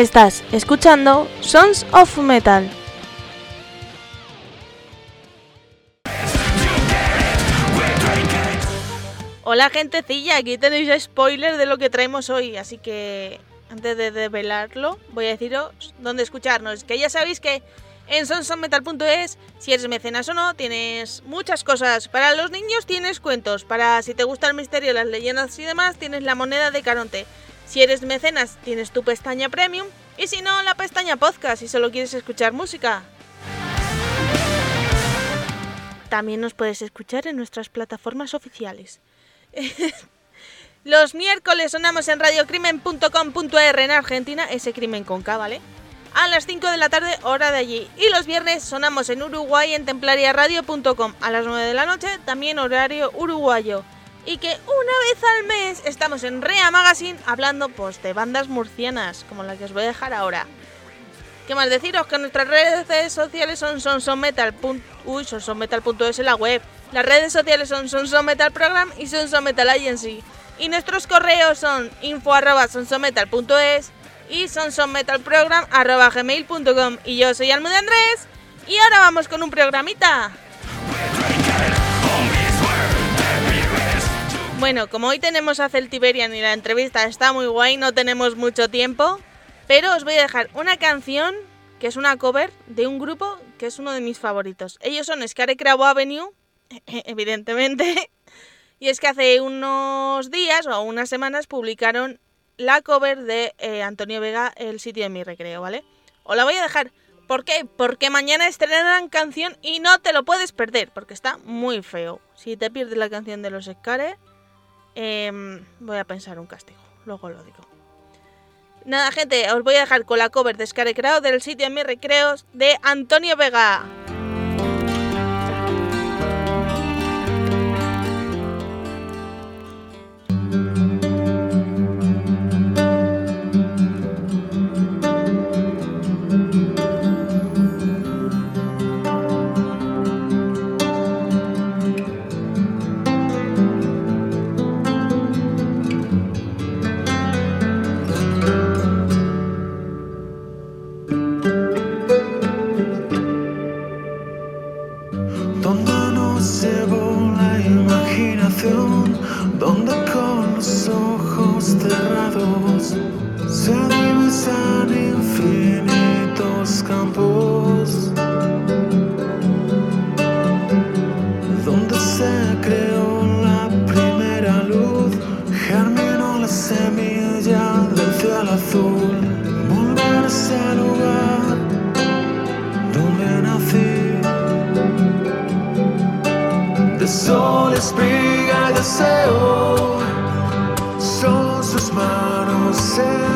Estás escuchando Sons of Metal. Hola gentecilla, aquí tenéis spoiler de lo que traemos hoy, así que antes de develarlo voy a deciros dónde escucharnos, que ya sabéis que en sonsonmetal.es, si eres mecenas o no, tienes muchas cosas. Para los niños tienes cuentos, para si te gusta el misterio, las leyendas y demás, tienes la moneda de Caronte. Si eres mecenas, tienes tu pestaña premium. Y si no, la pestaña podcast, si solo quieres escuchar música. También nos puedes escuchar en nuestras plataformas oficiales. Los miércoles sonamos en radiocrimen.com.ar en Argentina, ese crimen con K, ¿vale? A las 5 de la tarde, hora de allí. Y los viernes sonamos en Uruguay en templariaradio.com. A las 9 de la noche, también horario uruguayo y que una vez al mes estamos en Rea Magazine hablando pues de bandas murcianas, como la que os voy a dejar ahora. ¿Qué más deciros? Que nuestras redes sociales son sonsonmetal.es en la web. Las redes sociales son sonsonmetal program y sonsonmetal agency. Y nuestros correos son info arroba sonsonmetal.es y sonsonmetalprogram arroba gmail.com. Y yo soy Almude Andrés y ahora vamos con un programita. Bueno, como hoy tenemos a Celtiberian y la entrevista está muy guay, no tenemos mucho tiempo, pero os voy a dejar una canción que es una cover de un grupo que es uno de mis favoritos. Ellos son Scarecrow Avenue, evidentemente, y es que hace unos días o unas semanas publicaron la cover de eh, Antonio Vega, El sitio de mi recreo, ¿vale? Os la voy a dejar. ¿Por qué? Porque mañana estrenarán canción y no te lo puedes perder, porque está muy feo. Si te pierdes la canción de los Scare, Em, voy a pensar un castigo, luego lo digo. Nada, gente, os voy a dejar con la cover de Scarecrow del sitio de mis recreos de Antonio Vega. donde con los ojos cerrados se divisan infinitos campos, donde se creó la primera luz, germinó la semilla del cielo azul, volver a ese lugar donde nací, de sol espíritu deseo son sus manos. Eh.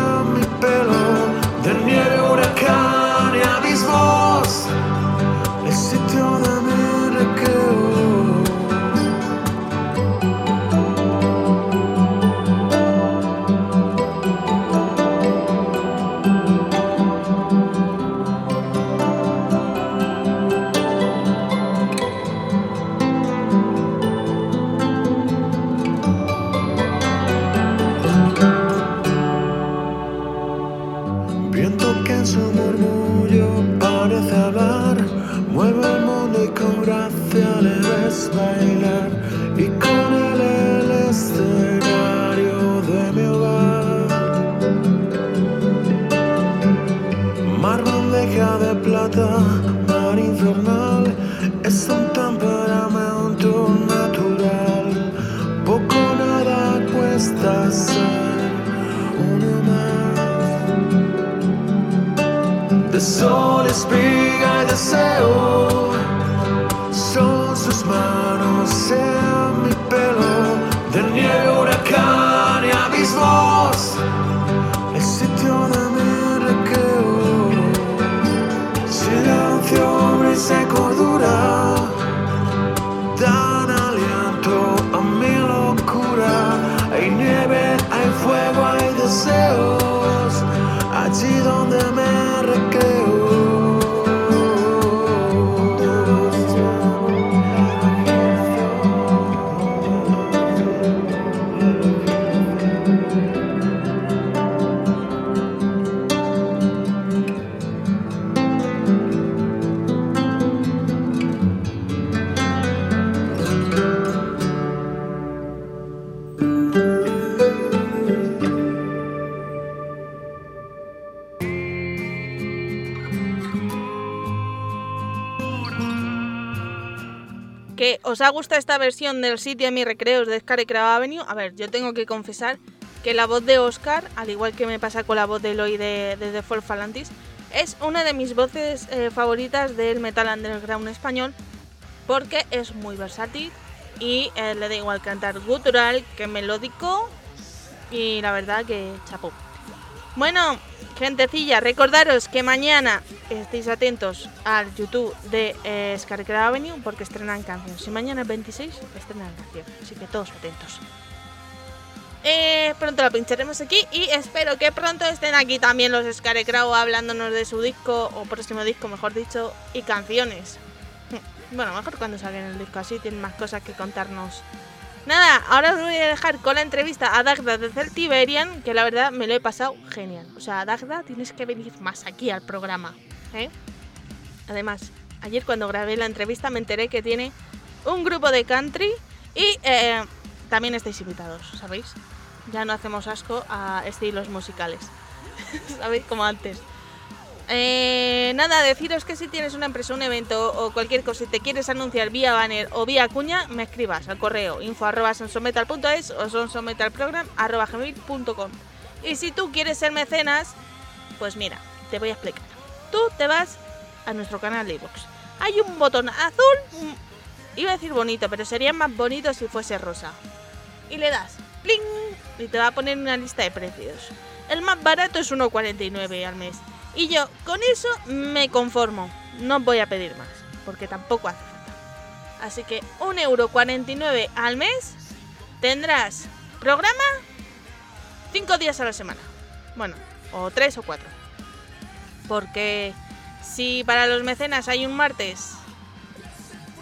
Os ha gustado esta versión del sitio de mi recreos de Scar y Avenue. A ver, yo tengo que confesar que la voz de Oscar, al igual que me pasa con la voz de Eloy de, de The Fall Falantis, es una de mis voces eh, favoritas del metal underground español porque es muy versátil y eh, le da igual cantar gutural que melódico y la verdad que chapó. Bueno, gentecilla, recordaros que mañana estéis atentos al YouTube de eh, Avenue porque estrenan canciones. Y mañana es 26 estrenan canción, así que todos atentos. Eh, pronto la pincharemos aquí y espero que pronto estén aquí también los Scarecrow hablándonos de su disco, o próximo disco mejor dicho, y canciones. Bueno, mejor cuando salgan el disco así, tienen más cosas que contarnos. Nada, ahora os voy a dejar con la entrevista a Dagda de Celtiberian, que la verdad me lo he pasado genial. O sea, Dagda, tienes que venir más aquí al programa. ¿eh? Además, ayer cuando grabé la entrevista me enteré que tiene un grupo de country y eh, también estáis invitados, ¿sabéis? ya no hacemos asco a estilos musicales. ¿Sabéis? Como antes. Eh, nada, deciros que si tienes una empresa, un evento o cualquier cosa y te quieres anunciar vía banner o vía cuña, me escribas al correo info arroba sonsometal.es o sonsometalprogram arroba gmail.com. Y si tú quieres ser mecenas, pues mira, te voy a explicar. Tú te vas a nuestro canal de iVoox. Hay un botón azul, mm, iba a decir bonito, pero sería más bonito si fuese rosa. Y le das y te va a poner una lista de precios. El más barato es 1,49 al mes. Y yo con eso me conformo. No voy a pedir más, porque tampoco hace falta. Así que 1,49€ al mes tendrás programa 5 días a la semana. Bueno, o 3 o 4. Porque si para los mecenas hay un martes,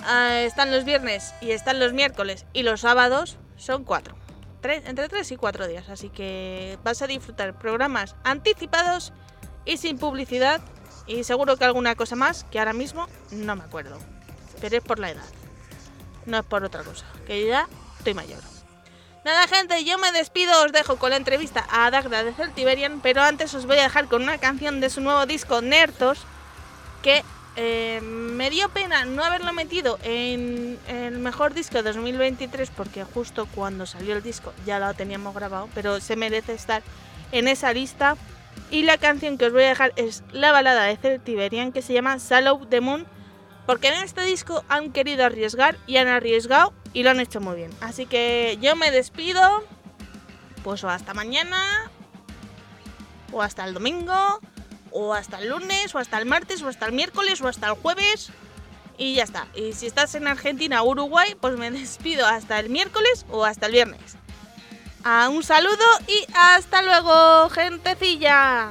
ah, están los viernes y están los miércoles y los sábados, son 4 entre 3 y 4 días. Así que vas a disfrutar programas anticipados y sin publicidad. Y seguro que alguna cosa más que ahora mismo no me acuerdo. Pero es por la edad. No es por otra cosa. Que ya estoy mayor. Nada, gente, yo me despido. Os dejo con la entrevista a Dagda de Celtiberian. Pero antes os voy a dejar con una canción de su nuevo disco, Nertos. Que eh, me dio pena no haberlo metido en el mejor disco de 2023 porque justo cuando salió el disco ya lo teníamos grabado, pero se merece estar en esa lista. Y la canción que os voy a dejar es la balada de Celtiberian que se llama Sallow the Moon, porque en este disco han querido arriesgar y han arriesgado y lo han hecho muy bien. Así que yo me despido, pues o hasta mañana, o hasta el domingo, o hasta el lunes, o hasta el martes, o hasta el miércoles, o hasta el jueves. Y ya está. Y si estás en Argentina o Uruguay, pues me despido hasta el miércoles o hasta el viernes. A un saludo y hasta luego, gentecilla.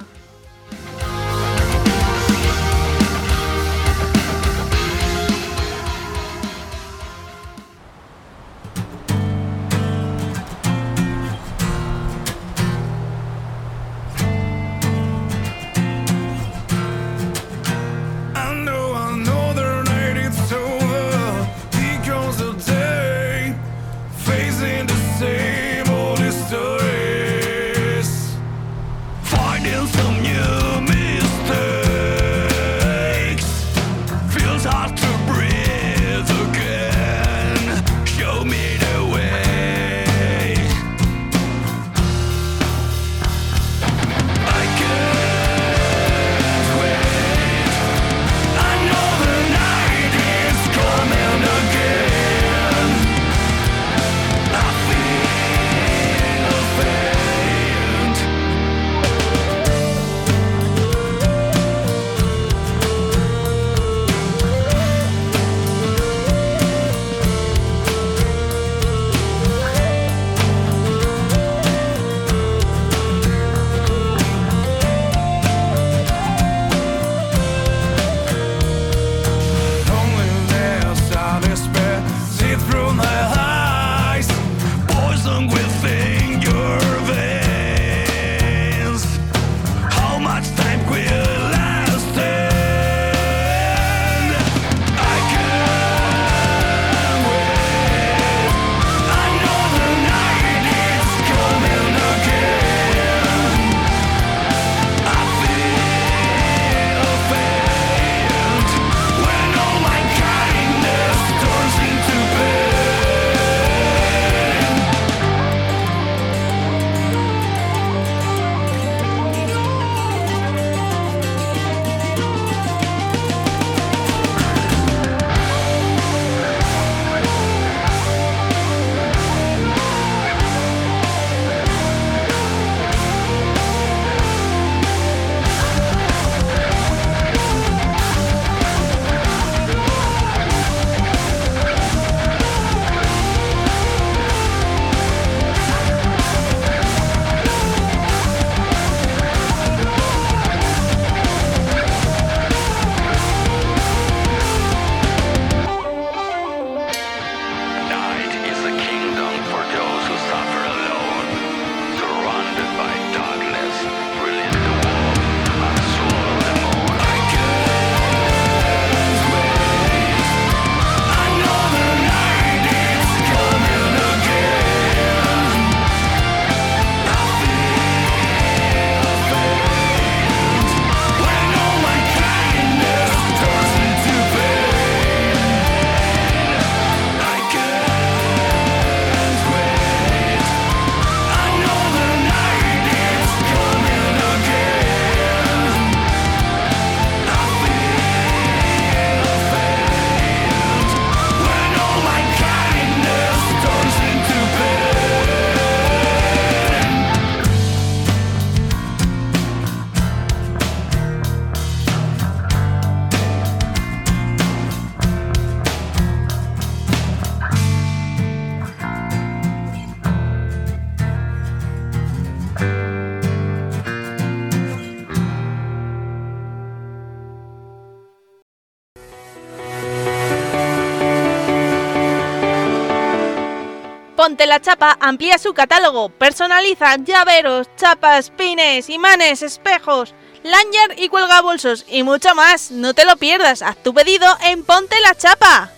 Ponte la Chapa amplía su catálogo, personaliza llaveros, chapas, pines, imanes, espejos, lanyard y cuelga bolsos y mucho más. No te lo pierdas, haz tu pedido en Ponte la Chapa.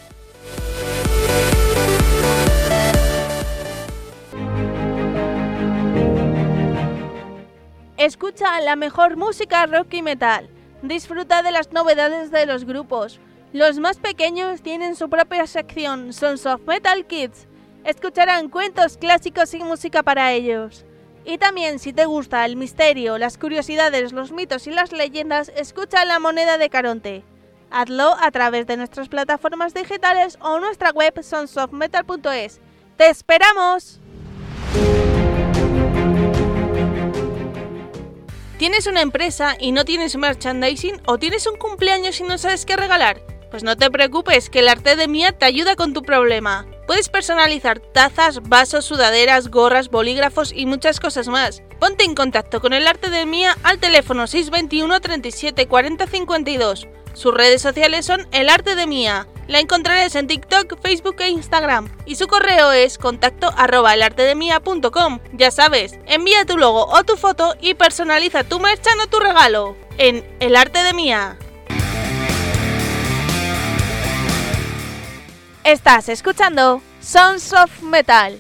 Escucha la mejor música rock y metal. Disfruta de las novedades de los grupos. Los más pequeños tienen su propia sección, Sons of Metal Kids escucharán cuentos clásicos y música para ellos. Y también si te gusta el misterio, las curiosidades, los mitos y las leyendas, escucha La Moneda de Caronte. Hazlo a través de nuestras plataformas digitales o nuestra web sonsofmetal.es. ¡Te esperamos! ¿Tienes una empresa y no tienes merchandising o tienes un cumpleaños y no sabes qué regalar? Pues no te preocupes, que el arte de Mía te ayuda con tu problema. Puedes personalizar tazas, vasos, sudaderas, gorras, bolígrafos y muchas cosas más. Ponte en contacto con el arte de Mía al teléfono 621 37 40 52. Sus redes sociales son El Arte de Mía. La encontrarás en TikTok, Facebook e Instagram. Y su correo es contacto arroba elartedemia.com. Ya sabes, envía tu logo o tu foto y personaliza tu merchan o tu regalo. En El Arte de Mía. Estás escuchando Sons of Metal.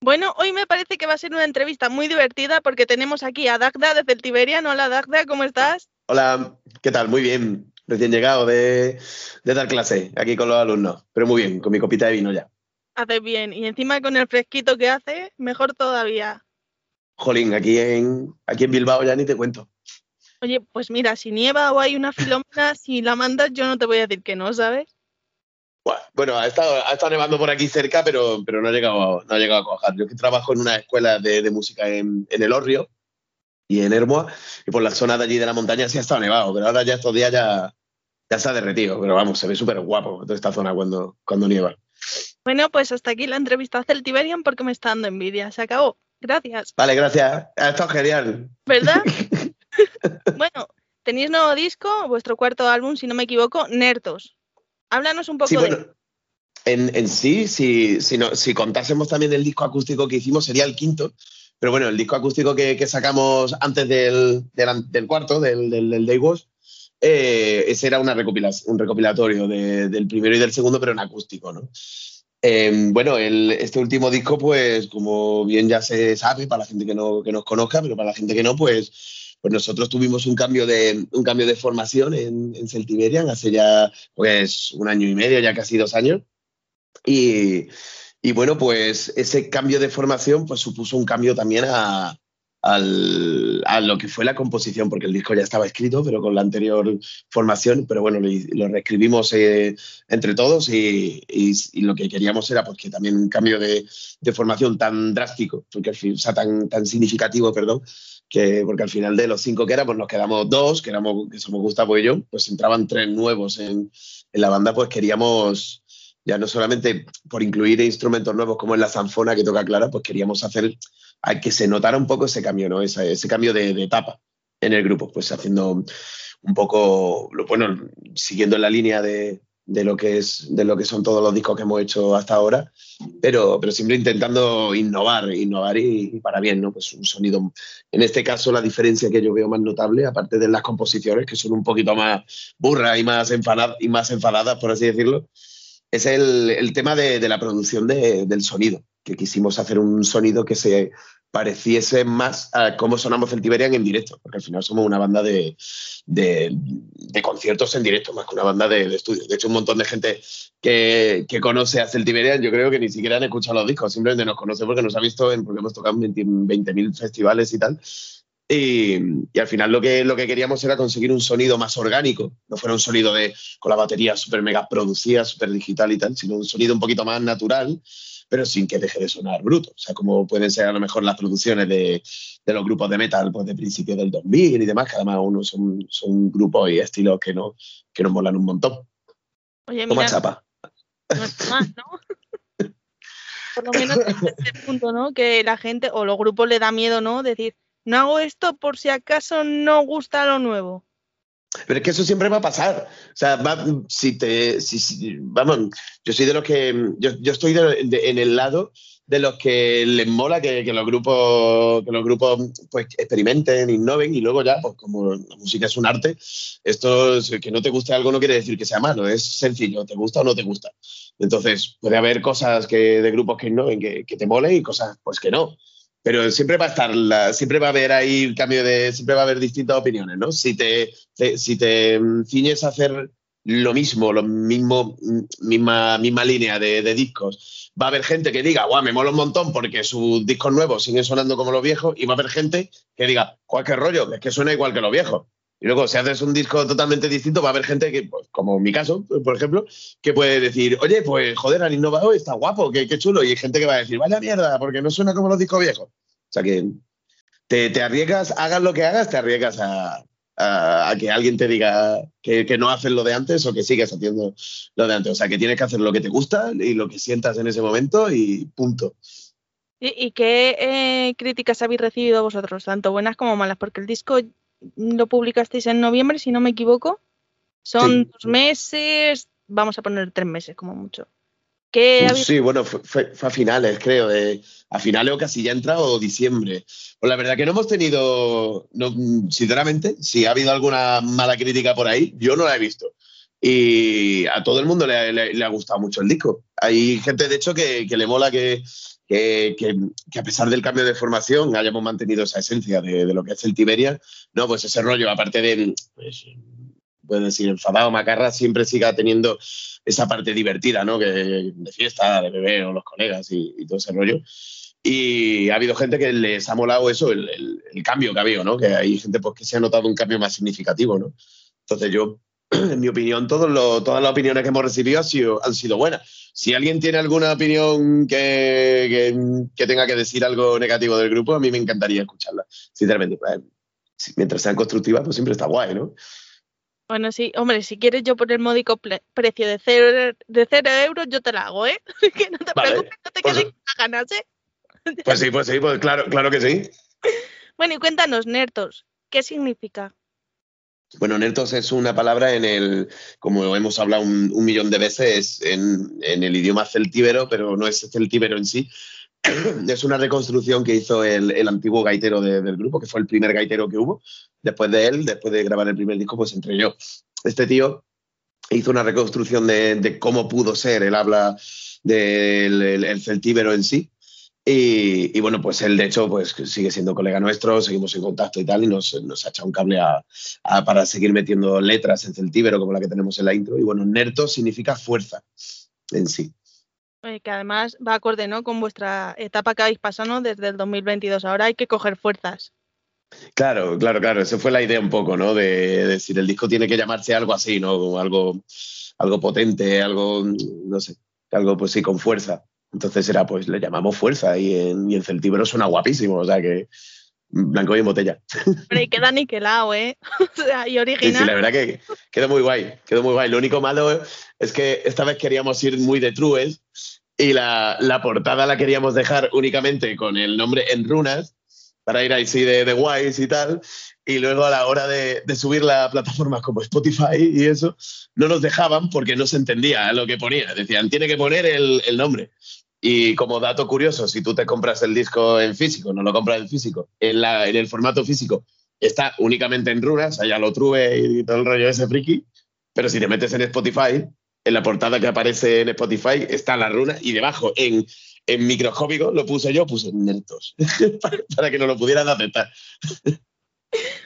Bueno, hoy me parece que va a ser una entrevista muy divertida porque tenemos aquí a Dagda de Celtiberian. Hola Dagda, ¿cómo estás? Hola, ¿qué tal? Muy bien. Recién llegado de, de dar clase aquí con los alumnos, pero muy bien, con mi copita de vino ya. Haces bien, y encima con el fresquito que hace, mejor todavía. Jolín, aquí en, aquí en Bilbao ya ni te cuento. Oye, pues mira, si nieva o hay una filomena, si la mandas, yo no te voy a decir que no, ¿sabes? Bueno, ha estado, ha estado nevando por aquí cerca, pero, pero no, ha llegado, no ha llegado a cojar. Yo que trabajo en una escuela de, de música en, en, el Orrio y en Hermoa, y por la zona de allí de la montaña sí ha estado nevado, pero ahora ya estos días ya, ya se ha derretido. Pero vamos, se ve súper guapo toda esta zona cuando, cuando nieva. Bueno, pues hasta aquí la entrevista a Celtiberian porque me está dando envidia. Se acabó. Gracias. Vale, gracias. Ha estado genial. ¿Verdad? bueno, tenéis nuevo disco, vuestro cuarto álbum, si no me equivoco, Nertos. Háblanos un poco sí, de. Bueno, en, en, sí, si, si, no, si contásemos también el disco acústico que hicimos, sería el quinto. Pero bueno, el disco acústico que, que sacamos antes del, del, del cuarto, del, del, del Day eh, ese era una recopilación, un recopilatorio de, del primero y del segundo, pero en acústico, ¿no? Eh, bueno, el, este último disco, pues como bien ya se sabe, para la gente que, no, que nos conozca, pero para la gente que no, pues, pues nosotros tuvimos un cambio de, un cambio de formación en, en Celtiberian hace ya pues un año y medio, ya casi dos años. Y, y bueno, pues ese cambio de formación pues supuso un cambio también a, al, a lo que fue la composición, porque el disco ya estaba escrito, pero con la anterior formación, pero bueno, lo, lo reescribimos eh, entre todos y, y, y, lo que queríamos era pues, que también un cambio de, de formación tan drástico, porque o sea, tan, tan significativo, perdón, que porque al final de los cinco que éramos nos quedamos dos, que, éramos, que somos Gustavo y yo, pues entraban tres nuevos en, en la banda, pues queríamos ya no solamente por incluir instrumentos nuevos como en la zanfona que toca Clara, pues queríamos hacer a que se notara un poco ese cambio, ¿no? Ese, ese cambio de, de, etapa en el grupo, pues haciendo un poco, bueno, siguiendo la línea de, de, lo que es, de lo que son todos los discos que hemos hecho hasta ahora, pero, pero siempre intentando innovar, innovar y, para bien, ¿no? Pues un sonido, en este caso la diferencia que yo veo más notable, aparte de las composiciones, que son un poquito más burras y más, enfadadas, y más enfadadas, por así decirlo, es el, el tema de, la producción de, del sonido, que quisimos hacer un sonido que se pareciese más a cómo sonamos Celtiberian en directo, porque al final somos una banda de, de, de conciertos en directo, más que una banda de, estudio. De hecho, un montón de gente que, que conoce a Celtiberian, yo creo que ni siquiera han escuchado los discos, simplemente nos conoce porque nos ha visto, en, porque hemos tocado en 20.000 20 festivales y tal, y, y, al final lo que, lo que queríamos era conseguir un sonido más orgánico, no fuera un sonido de, con la batería súper mega producida, súper digital y tal, sino un sonido un poquito más natural, pero sin que deje de sonar bruto. O sea, como pueden ser a lo mejor las producciones de, de los grupos de metal pues, de principio del 2000 y demás, que además uno son, son grupos y estilos que, no, que nos molan un montón. Oye, Como mira, chapa. no es más, ¿no? Por lo menos en este punto, ¿no? Que la gente o los grupos le da miedo, ¿no? Decir, no hago esto por si acaso no gusta lo nuevo. Pero es que eso siempre va a pasar. O sea, si te. Si, vamos, yo soy de los que. Yo, yo estoy en el lado de los que les mola que, los grupos que los grupos pues experimenten, innoven y luego ya, pues como la música es un arte, esto que no te guste algo no quiere decir que sea malo, es sencillo, te gusta o no te gusta. Entonces, puede haber cosas que de grupos que innoven que, que te molen y cosas pues que no. Pero siempre va a estar, la, siempre va a haber ahí cambio de, siempre va a haber distintas opiniones, ¿no? Si te, si te ciñes a hacer lo mismo, lo mismo, misma, misma línea de, discos. Va a haber gente que diga, guau, me mola un montón porque sus discos nuevos siguen sonando como los viejos, y va a haber gente que diga, cualquier rollo, es que suena igual que los viejos. Y luego, si haces un disco totalmente distinto, va a haber gente que, pues, como en mi caso, por ejemplo, que puede decir, oye, pues joder, han innovado, está guapo, qué, qué chulo. Y hay gente que va a decir, vaya mierda, porque no suena como los discos viejos. O sea que te, te arriesgas, hagas lo que hagas, te arriesgas a, a, que alguien te diga que, no haces lo de antes o que sigues haciendo lo de antes. O sea, que tienes que hacer lo que te gusta y lo que sientas en ese momento y punto. ¿Y, qué eh, críticas habéis recibido vosotros, tanto buenas como malas? Porque el disco lo publicasteis en noviembre, si no me equivoco. Son dos meses, vamos a poner tres meses como mucho. Sí, bueno, fue, a finales, creo, a finales o casi ya entrado diciembre. Pues la verdad que no hemos tenido, sinceramente, si ha habido alguna mala crítica por ahí, yo no la he visto. Y a todo el mundo le, ha gustado mucho el disco. Hay gente, de hecho, que, le mola que, que, a pesar del cambio de formación hayamos mantenido esa esencia de, lo que es el Tiberia. No, pues ese rollo, aparte de, pues, puedes decir, enfadado, macarra, siempre siga teniendo esa parte divertida, ¿no? Que, de fiesta, de bebé o los colegas y, todo ese rollo. Y ha habido gente que les ha molado eso, el, cambio que ha habido, ¿no? Que hay gente pues, que se ha notado un cambio más significativo, ¿no? Entonces yo, en mi opinión, todas las opiniones que hemos recibido han sido, han sido buenas. Si alguien tiene alguna opinión que, que, tenga que decir algo negativo del grupo, a mí me encantaría escucharla, sinceramente. Pues, mientras sean constructivas, pues siempre está guay, ¿no? Bueno, sí, hombre, si quieres yo por el módico precio de cero, de cero euros, yo te la hago, ¿eh? que no te preocupes, no te pues quedes con ganas, ¿eh? pues sí, pues sí, pues claro, claro que sí. Bueno, y cuéntanos, Nertos, ¿qué significa? Bueno, Nertos es una palabra en el, como hemos hablado un, millón de veces, en, en, el idioma celtíbero, pero no es celtíbero en sí, es una reconstrucción que hizo el, antiguo gaitero del grupo, que fue el primer gaitero que hubo. Después de él, después de grabar el primer disco, pues entre yo. Este tío hizo una reconstrucción de, cómo pudo ser el habla del celtíbero en sí. Y, bueno, pues él de hecho pues sigue siendo colega nuestro, seguimos en contacto y tal, y nos, ha echado un cable para seguir metiendo letras en celtíbero como la que tenemos en la intro. Y bueno, Nerto significa fuerza en sí. Que además va acorde ¿no? con vuestra etapa que habéis pasado desde el 2022. Ahora hay que coger fuerzas. Claro, claro, claro. Esa fue la idea un poco, ¿no? De, decir, el disco tiene que llamarse algo así, ¿no? algo, algo potente, algo, no sé, algo pues sí, con fuerza. Entonces era, pues le llamamos fuerza y en, y en Celtíbero suena guapísimo, o sea que blanco y en botella. Pero y queda niquelado, ¿eh? o sea, y original. Sí, sí, la verdad que quedó muy guay, quedó muy guay. Lo único malo es que esta vez queríamos ir muy de trues y la, la portada la queríamos dejar únicamente con el nombre en runas para ir así de, de guays y tal. Y luego a la hora de, de, subir la plataforma como Spotify y eso, no nos dejaban porque no se entendía lo que ponía. Decían, tiene que poner el, el nombre. Y como dato curioso, si tú te compras el disco en físico, no lo compras en físico, en, la, en el formato físico está únicamente en runas, allá lo trube y todo el rollo ese friki, pero si te metes en Spotify, en la portada que aparece en Spotify está la runa y debajo en, en microscópico lo puse yo, puse Nertos, para que no lo pudieran aceptar.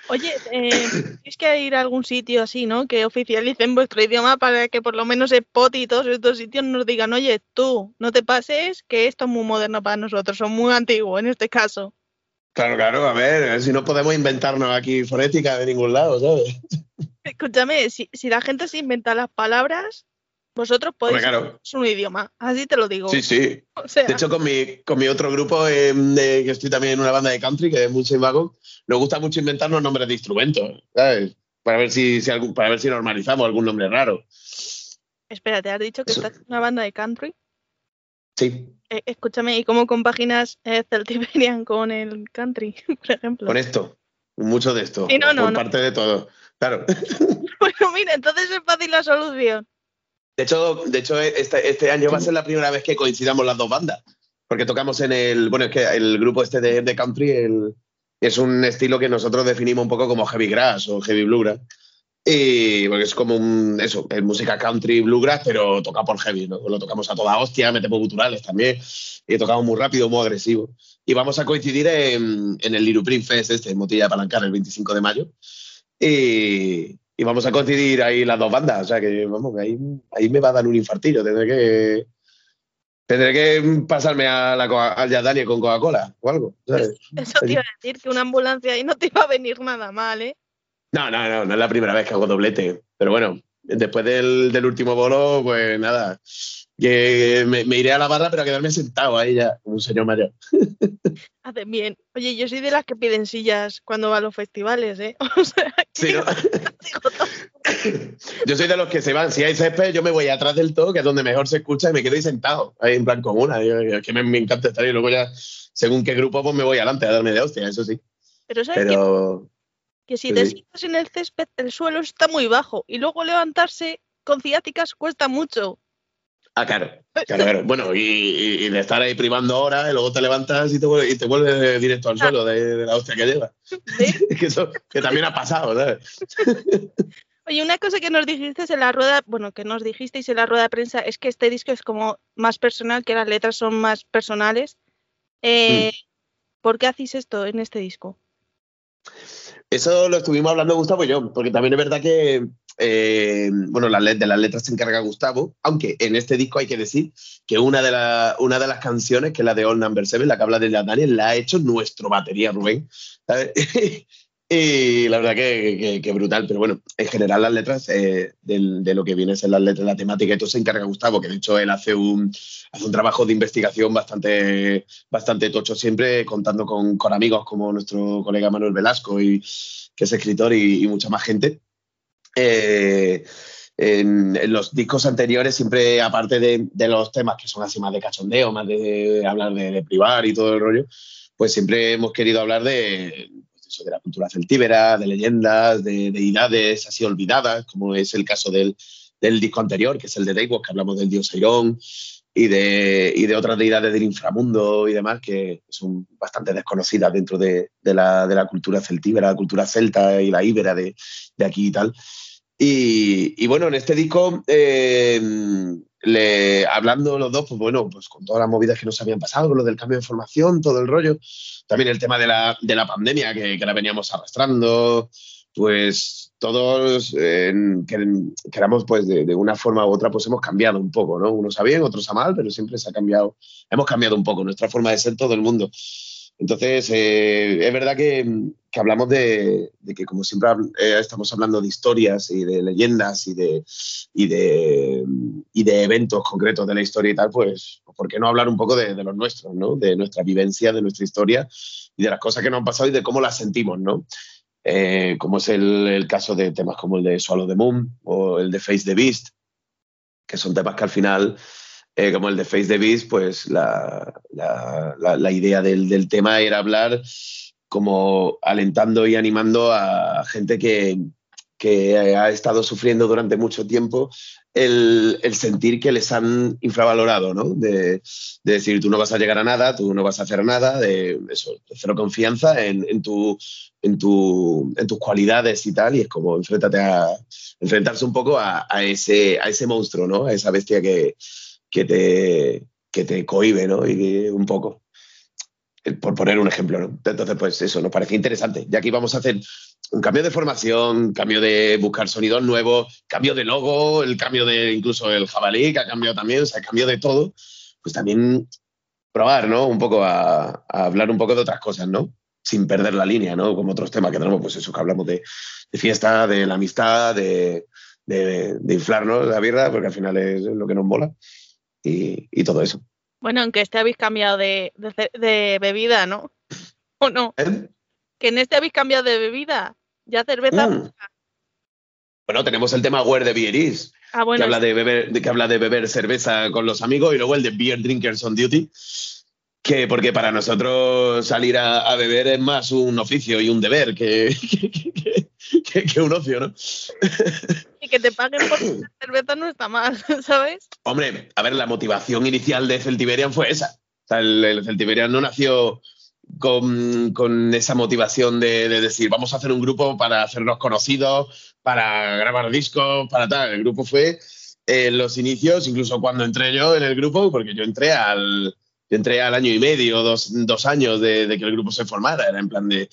Oye, eh, es que ir a algún sitio así, ¿no? Que oficialicen vuestro idioma para que por lo menos Spotify y todos estos sitios nos digan, oye, tú, no te pases, que esto es muy moderno para nosotros, son muy antiguos en este caso. Claro, claro, a ver, si no podemos inventarnos aquí fonética de ningún lado, ¿sabes? Escúchame, si, si la gente se inventa las palabras, vosotros podéis es un idioma, así te lo digo. Sí, sí. de hecho, con mi, con mi otro grupo, em, que estoy también en una banda de country, que es Mucho Vago, nos gusta mucho inventarnos nombres de instrumentos, ¿sabes? Para ver si, si para ver si normalizamos algún nombre raro. Espérate, ¿has dicho que estás en una banda de country? Sí. Eh, escúchame, ¿y cómo compaginas eh, Celtiberian con el country, por ejemplo? Con esto, mucho de esto. Sí, no, no, por parte de todo. Claro. Bueno, mira, entonces es fácil la solución. De hecho, de hecho este, este, año va a ser la primera vez que coincidamos las dos bandas. Porque tocamos en el. Bueno, es que el grupo este de, country es un estilo que nosotros definimos un poco como heavy grass o heavy bluegrass. Y porque es como un, eso, es música country bluegrass, pero toca por heavy, ¿no? Lo tocamos a toda hostia, metemos guturales también, y tocamos muy rápido, muy agresivo. Y vamos a coincidir en, en el Liruprint Fest, este, en Motilla de Palancar, el 25 de mayo. Y, y, vamos a coincidir ahí las dos bandas, o sea que, vamos, ahí, ahí me va a dar un infartillo, tendré que... Tendré que pasarme a la, al Daniel con Coca-Cola o algo. Eso te iba a decir, que una ambulancia ahí no te iba a venir nada mal, ¿eh? No, no, no, no es la primera vez que hago doblete. Pero bueno, después del, del último bolo, pues nada. Que me, iré a la barra, pero a quedarme sentado ahí ya, como un señor mayor. Hacen bien. Oye, yo soy de las que piden sillas cuando va a los festivales, ¿eh? O sea, sí, ¿no? yo soy de los que se van. Si hay césped, yo me voy atrás del todo, que es donde mejor se escucha, y me quedo ahí sentado, ahí en plan común. Es que me, me, encanta estar. Y luego ya, según qué grupo, pues me voy adelante a darme de hostia, eso sí. Pero, ¿sabes pero que si te sientas en el césped, el suelo está muy bajo y luego levantarse con ciáticas cuesta mucho. Ah, claro, claro, Bueno, y, de estar ahí privando horas, y luego te levantas y te, vuelves, y te vuelves directo al suelo de, la hostia que lleva. que, eso, que también ha pasado, ¿sabes? Oye, una cosa que nos dijiste en la rueda, bueno, que nos dijisteis en la rueda de prensa es que este disco es como más personal, que las letras son más personales. Eh, mm. ¿Por qué hacéis esto en este disco? Eso lo estuvimos hablando Gustavo y yo, porque también es verdad que, eh, bueno, de las letras se encarga Gustavo, aunque en este disco hay que decir que una de, las canciones, que es la de All Number Seven, la que habla de la Daniel, la ha hecho nuestro batería Rubén. y la verdad que, brutal, pero bueno, en general las letras, eh, de, lo que viene a ser las letras, la temática, todo se encarga Gustavo, que de hecho él hace un, trabajo de investigación bastante, bastante tocho, siempre contando con, con amigos como nuestro colega Manuel Velasco, y, que es escritor, y, mucha más gente. Eh, en, los discos anteriores, siempre aparte de, de, los temas que son así más de cachondeo, más de, hablar de, privar y todo el rollo, pues siempre hemos querido hablar de, pues de la cultura celtíbera, de leyendas, de deidades así olvidadas, como es el caso del, del disco anterior, que es el de Daywalk, que hablamos del dios Airón, y de, y de otras deidades del inframundo y demás que son bastante desconocidas dentro de, de, la, de la, cultura celtíbera, la cultura celta y la íbera de, de aquí y tal. Y, y, bueno, en este disco, eh, le, hablando los dos, pues bueno, pues con todas las movidas que nos habían pasado, con lo del cambio de formación, todo el rollo, también el tema de la, de la pandemia que, que la veníamos arrastrando, pues todos eh, queramos pues de, una forma u otra pues hemos cambiado un poco, ¿no? Unos a bien, otros a mal, pero siempre se ha cambiado, hemos cambiado un poco nuestra forma de ser todo el mundo. Entonces, eh, es verdad que, que hablamos de, que como siempre eh, estamos hablando de historias y de leyendas y de, y de, y de eventos concretos de la historia y tal, pues ¿por qué no hablar un poco de, de los nuestros, ¿no? De nuestra vivencia, de nuestra historia y de las cosas que nos han pasado y de cómo las sentimos, ¿no? Eh, como es el, caso de temas como el de Swallow the Moon o el de Face the Beast, que son temas que al final, eh, como el de Face the Beast, pues la, idea del, tema era hablar como alentando y animando a gente que, que ha estado sufriendo durante mucho tiempo el, sentir que les han infravalorado, ¿no? De, decir, tú no vas a llegar a nada, tú no vas a hacer nada, de eso, cero confianza en, tu, en, tu, en tus cualidades y tal, y es como a, enfrentarse un poco a, ese, a ese monstruo, ¿no? A esa bestia que, que, te, que te cohibe, ¿no? Y un poco por poner un ejemplo, ¿no? Entonces, pues eso, nos parece interesante. Ya que vamos a hacer un cambio de formación, cambio de buscar sonidos nuevos, cambio de logo, el cambio de incluso el jabalí, que ha cambiado también, o sea, cambio de todo, pues también probar, ¿no? Un poco a, hablar un poco de otras cosas, ¿no? Sin perder la línea, ¿no? Como otros temas que tenemos, pues eso, que hablamos de, fiesta, de la amistad, de, de, inflarnos la birra, porque al final es lo que nos mola, y, todo eso. Bueno, aunque este habéis cambiado de, bebida, ¿no? ¿O no? ¿Eh? Que en este habéis cambiado de bebida. Ya cerveza. Mm. Bueno, tenemos el tema Where the Beer is, ah, que, habla de beber, que habla de beber cerveza con los amigos, y luego el de Beer Drinkers on Duty, que porque para nosotros salir a, beber es más un oficio y un deber que, que, un ocio, ¿no? y que te paguen por cerveza no está mal, ¿sabes? Hombre, a ver, la motivación inicial de Celtiberian fue esa. O sea, el, Celtiberian no nació con, esa motivación de, decir, vamos a hacer un grupo para hacernos conocidos, para grabar discos, para tal. El grupo fue en los inicios, incluso cuando entré yo en el grupo, porque yo entré al, entré al año y medio, dos, dos años de, que el grupo se formara. Era en plan de.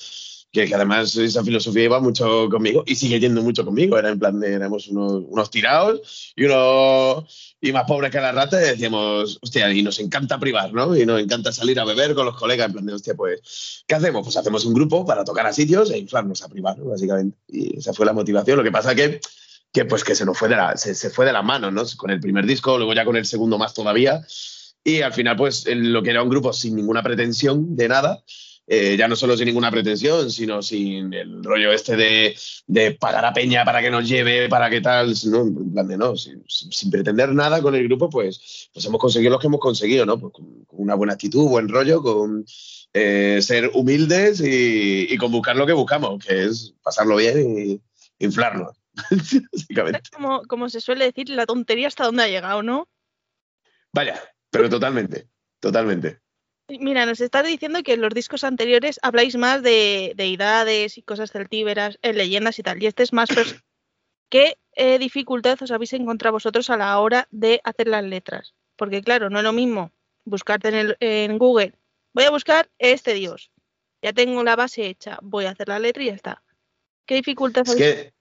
Que, además esa filosofía iba mucho conmigo y sigue yendo mucho conmigo. Era en plan de éramos unos, unos tirados y unos y más pobres que la rata y decíamos, hostia, y nos encanta privar, ¿no? Y nos encanta salir a beber con los colegas, en plan de, hostia, pues, ¿qué hacemos? Pues hacemos un grupo para tocar a sitios e inflarnos a privar, básicamente. Y esa fue la motivación. Lo que pasa que que pues que se nos fue de la, se, fue de las manos, ¿no? Con el primer disco, luego ya con el segundo más todavía. Y al final, pues, lo que era un grupo sin ninguna pretensión de nada, eh, ya no solo sin ninguna pretensión, sino sin el rollo este de, de, pagar a Peña para que nos lleve, para que tal, ¿no? En plan de no, sin, pretender nada con el grupo, pues, pues hemos conseguido lo que hemos conseguido, ¿no? Pues con, una buena actitud, buen rollo, con eh, ser humildes y, y, con buscar lo que buscamos, que es pasarlo bien y inflarnos. Como, como se suele decir, la tontería hasta dónde ha llegado, ¿no? Vaya, pero totalmente, totalmente. Mira, nos estás diciendo que en los discos anteriores habláis más de deidades y cosas celtíberas, en leyendas y tal, y este es más... ¿Qué eh, dificultad os habéis encontrado vosotros a la hora de hacer las letras? Porque claro, no es lo mismo buscarte en, en Google, voy a buscar este dios, ya tengo la base hecha, voy a hacer la letra y ya está. ¿Qué dificultad es que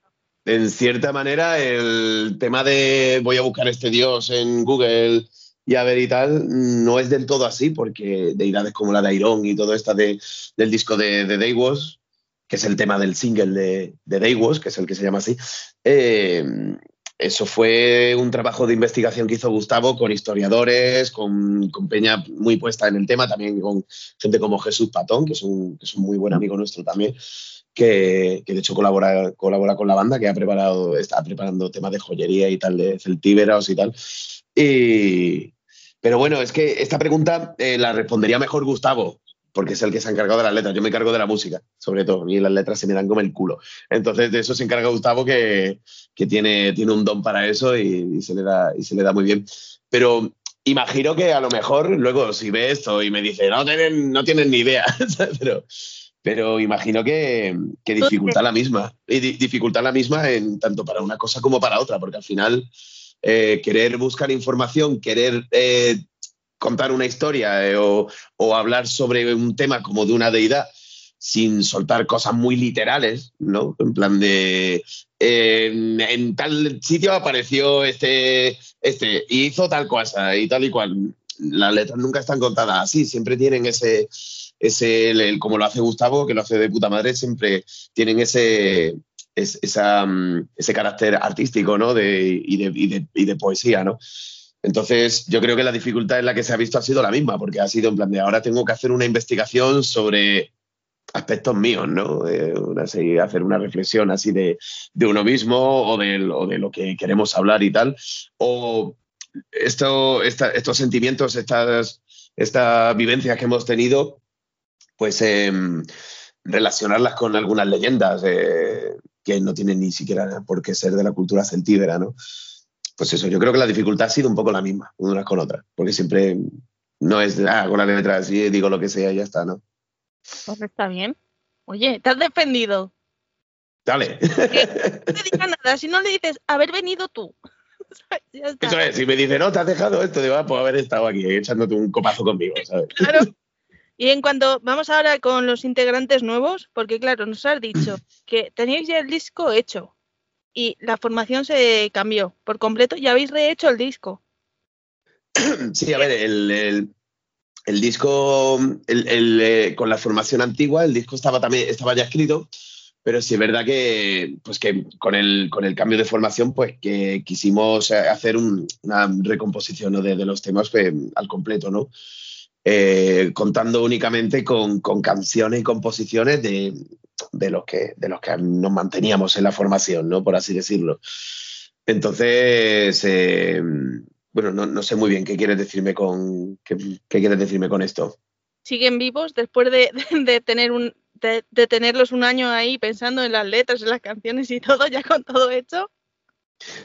en cierta manera, el tema de voy a buscar este dios en Google y a ver y tal, no es del todo así, porque deidades como la de Iron y todo esto de, del disco de, de Day Was, que es el tema del single de, de Day Was, que es el que se llama así, eh, eso fue un trabajo de investigación que hizo Gustavo con historiadores, con, con, Peña muy puesta en el tema, también con gente como Jesús Patón, que es un, que es un muy buen amigo nuestro también que, de hecho colabora, colabora con la banda, que ha preparado, está preparando temas de joyería y tal, de celtíberos y tal. Y, pero bueno, es que esta pregunta eh, la respondería mejor Gustavo, porque es el que se ha encargado de las letras. Yo me encargo de la música, sobre todo, y las letras se me dan como el culo. Entonces, de eso se encarga Gustavo, que, que tiene, tiene un don para eso y, se le da, y se le da muy bien. Pero imagino que a lo mejor luego, si ve esto y me dice, no tienen, no tienen ni idea, pero pero imagino que, que dificulta la misma. Y dificulta la misma en tanto para una cosa como para otra, porque al final eh, querer buscar información, querer eh, contar una historia eh, o, hablar sobre un tema como de una deidad sin soltar cosas muy literales, ¿no? En plan de en, tal sitio apareció este, este, y hizo tal cosa y tal y cual. Las letras nunca están contadas así, siempre tienen ese, ese, el, como lo hace Gustavo, que lo hace de puta madre, siempre tienen ese, esa, mm, ese carácter artístico ¿no? de, y, de, y, de, y, de, poesía. ¿no? Entonces, yo creo que la dificultad en la que se ha visto ha sido la misma, porque ha sido en plan de ahora tengo que hacer una investigación sobre aspectos míos, ¿no? Eh, hacer una reflexión así de, de uno mismo o o de, lo que queremos hablar y tal. O esto, estos sentimientos, estas, vivencias que hemos tenido, pues em, relacionarlas con algunas leyendas eh, que no tienen ni siquiera por qué ser de la cultura celtíbera, ¿no? Pues eso, yo creo que la dificultad ha sido un poco la misma, unas con otras, porque siempre no es, ah, con la letra así, digo lo que sea y ya está, ¿no? Pues está bien. Oye, te has defendido. Dale. No te diga nada, si no le dices, haber venido tú. Eso es, si me dice, no, te has dejado esto, digo, ah, pues haber estado aquí echándote un copazo conmigo, ¿sabes? Claro. Y en cuanto vamos ahora con los integrantes nuevos, porque claro, nos has dicho que teníais ya el disco hecho y la formación se cambió por completo y habéis rehecho el disco. Sí, a ver, el, disco eh, con la formación antigua, el disco estaba también estaba ya escrito, pero sí es verdad que, pues que con, el, con el cambio de formación, pues que quisimos hacer una recomposición de, de, los temas pues, al completo, ¿no? Eh, contando únicamente con, canciones y composiciones de, los que, de nos manteníamos en la formación, ¿no? Por así decirlo. Entonces, eh, bueno, no, sé muy bien qué quieres decirme con qué, quieres decirme con esto. ¿Siguen vivos después de, tener un de, tenerlos un año ahí pensando en las letras, en las canciones y todo, ya con todo hecho.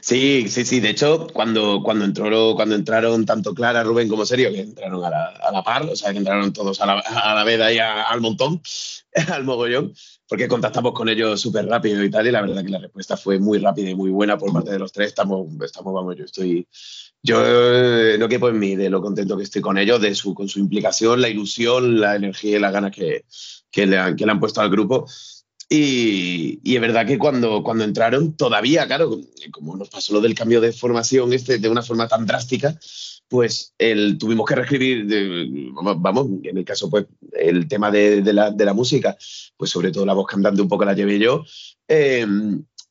Sí, sí, sí. De hecho, cuando, cuando, entró, cuando entraron tanto Clara, Rubén como Serio, que entraron a la, par, o sea, que entraron todos a la, a la vez al montón, al mogollón, porque contactamos con ellos súper rápido y tal, y la verdad que la respuesta fue muy rápida y muy buena por parte de los tres. Estamos, estamos vamos, yo estoy, yo eh, no quepo en mí de lo contento que estoy con ellos, de su, con su implicación, la ilusión, la energía y las ganas que, que, le, han, que le han puesto al grupo. Y, y, es verdad que cuando, cuando entraron, todavía, claro, como nos pasó lo del cambio de formación este de una forma tan drástica, pues el, tuvimos que reescribir, vamos, en el caso, pues el tema de, de, la, de, la, música, pues sobre todo la voz cantante un poco la llevé yo. Eh,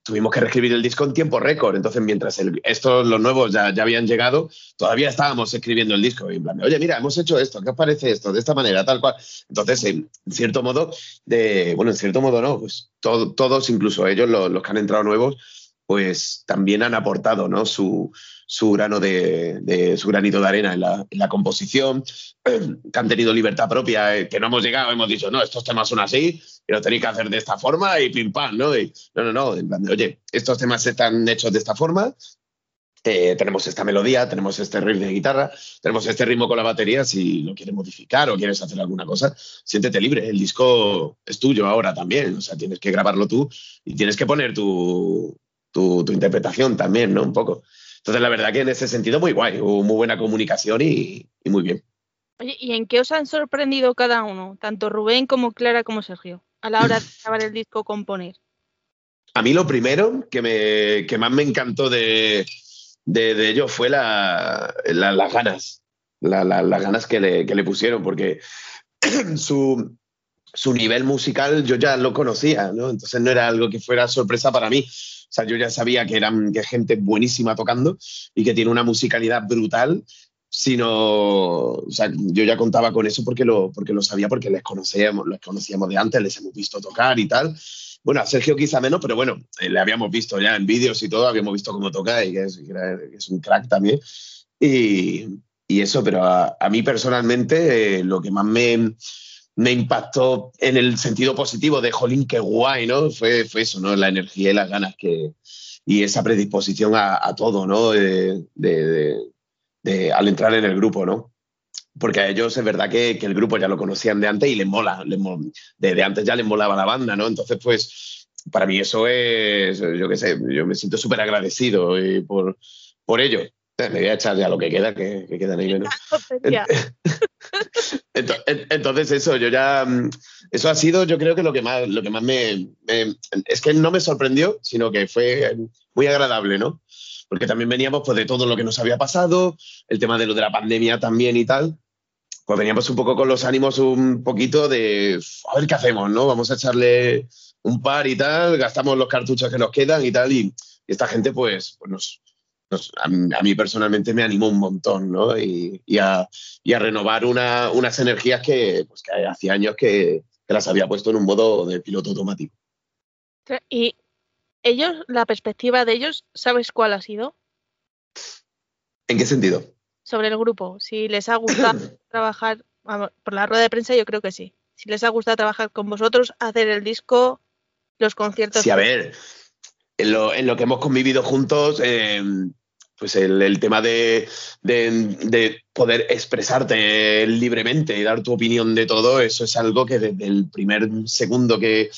tuvimos que reescribir el disco en tiempo récord. Entonces, mientras estos, los nuevos ya, ya, habían llegado, todavía estábamos escribiendo el disco. Y en plan, oye, mira, hemos hecho esto, ¿qué os parece esto? De esta manera, tal cual. Entonces, en cierto modo, de, bueno, en cierto modo no, pues todos, incluso ellos, los, los, que han entrado nuevos, pues también han aportado ¿no? su, su grano de, su granito de arena en la, composición, que han tenido libertad propia, eh, que no hemos llegado, hemos dicho, no, estos temas son así, y lo tenéis que hacer de esta forma y pim pam, ¿no? no, no, no, en oye, estos temas están hechos de esta forma, eh, tenemos esta melodía, tenemos este riff de guitarra, tenemos este ritmo con la batería, si lo quieres modificar o quieres hacer alguna cosa, siéntete libre, el disco es tuyo ahora también, o sea, tienes que grabarlo tú y tienes que poner tu, tu, tu interpretación también, ¿no? Un poco. Entonces, la verdad que en ese sentido muy guay, hubo muy buena comunicación y, muy bien. Oye, ¿y en qué os han sorprendido cada uno, tanto Rubén como Clara como Sergio, a la hora de grabar el disco componer? A mí lo primero que, me, que más me encantó de, de, ellos fue la, las ganas, las ganas que le, que le pusieron, porque su, su nivel musical yo ya lo conocía, ¿no? Entonces no era algo que fuera sorpresa para mí. O sea, yo ya sabía que eran que gente buenísima tocando y que tiene una musicalidad brutal, sino, o sea, yo ya contaba con eso porque lo, porque lo sabía, porque les conocíamos, les conocíamos de antes, les hemos visto tocar y tal. Bueno, a Sergio quizá menos, pero bueno, eh, le habíamos visto ya en vídeos y todo, habíamos visto cómo toca y que es, un crack también. Y, y eso, pero a, a mí personalmente eh, lo que más me, me impactó en el sentido positivo de jolín, qué guay, ¿no? Fue, fue eso, ¿no? La energía y las ganas que, y esa predisposición a, todo, ¿no? De, de, de, al entrar en el grupo, ¿no? Porque a ellos es verdad que, el grupo ya lo conocían de antes y les mola, les mola de, antes ya les molaba la banda, ¿no? Entonces, pues, para mí eso es, yo qué sé, yo me siento súper agradecido eh, por, por ello. Me voy a echar ya lo que queda, que, que quedan ahí menos. Entonces, eso, yo ya. Mm, eso ha sido, yo creo que lo que más, lo que más me, Es que no me sorprendió, sino que fue muy agradable, ¿no? Porque también veníamos pues, de todo lo que nos había pasado, el tema de lo de la pandemia también y tal. Pues veníamos un poco con los ánimos un poquito de. A ver qué hacemos, ¿no? Vamos a echarle un par y tal, gastamos los cartuchos que nos quedan y tal. Y, esta gente, pues, pues nos, a, mí personalmente me animó un montón, ¿no? Y, a, renovar unas energías que, pues, que hacía años que, las había puesto en un modo de piloto automático. Y ellos, la perspectiva de ellos, ¿sabes cuál ha sido? ¿En qué sentido? Sobre el grupo. Si les ha gustado trabajar, por la rueda de prensa yo creo que sí. Si les ha gustado trabajar con vosotros, hacer el disco, los conciertos. Sí, a ver, en lo, en lo que hemos convivido juntos, eh, pues el, tema de, poder expresarte libremente y dar tu opinión de todo, eso es algo que desde el primer segundo que,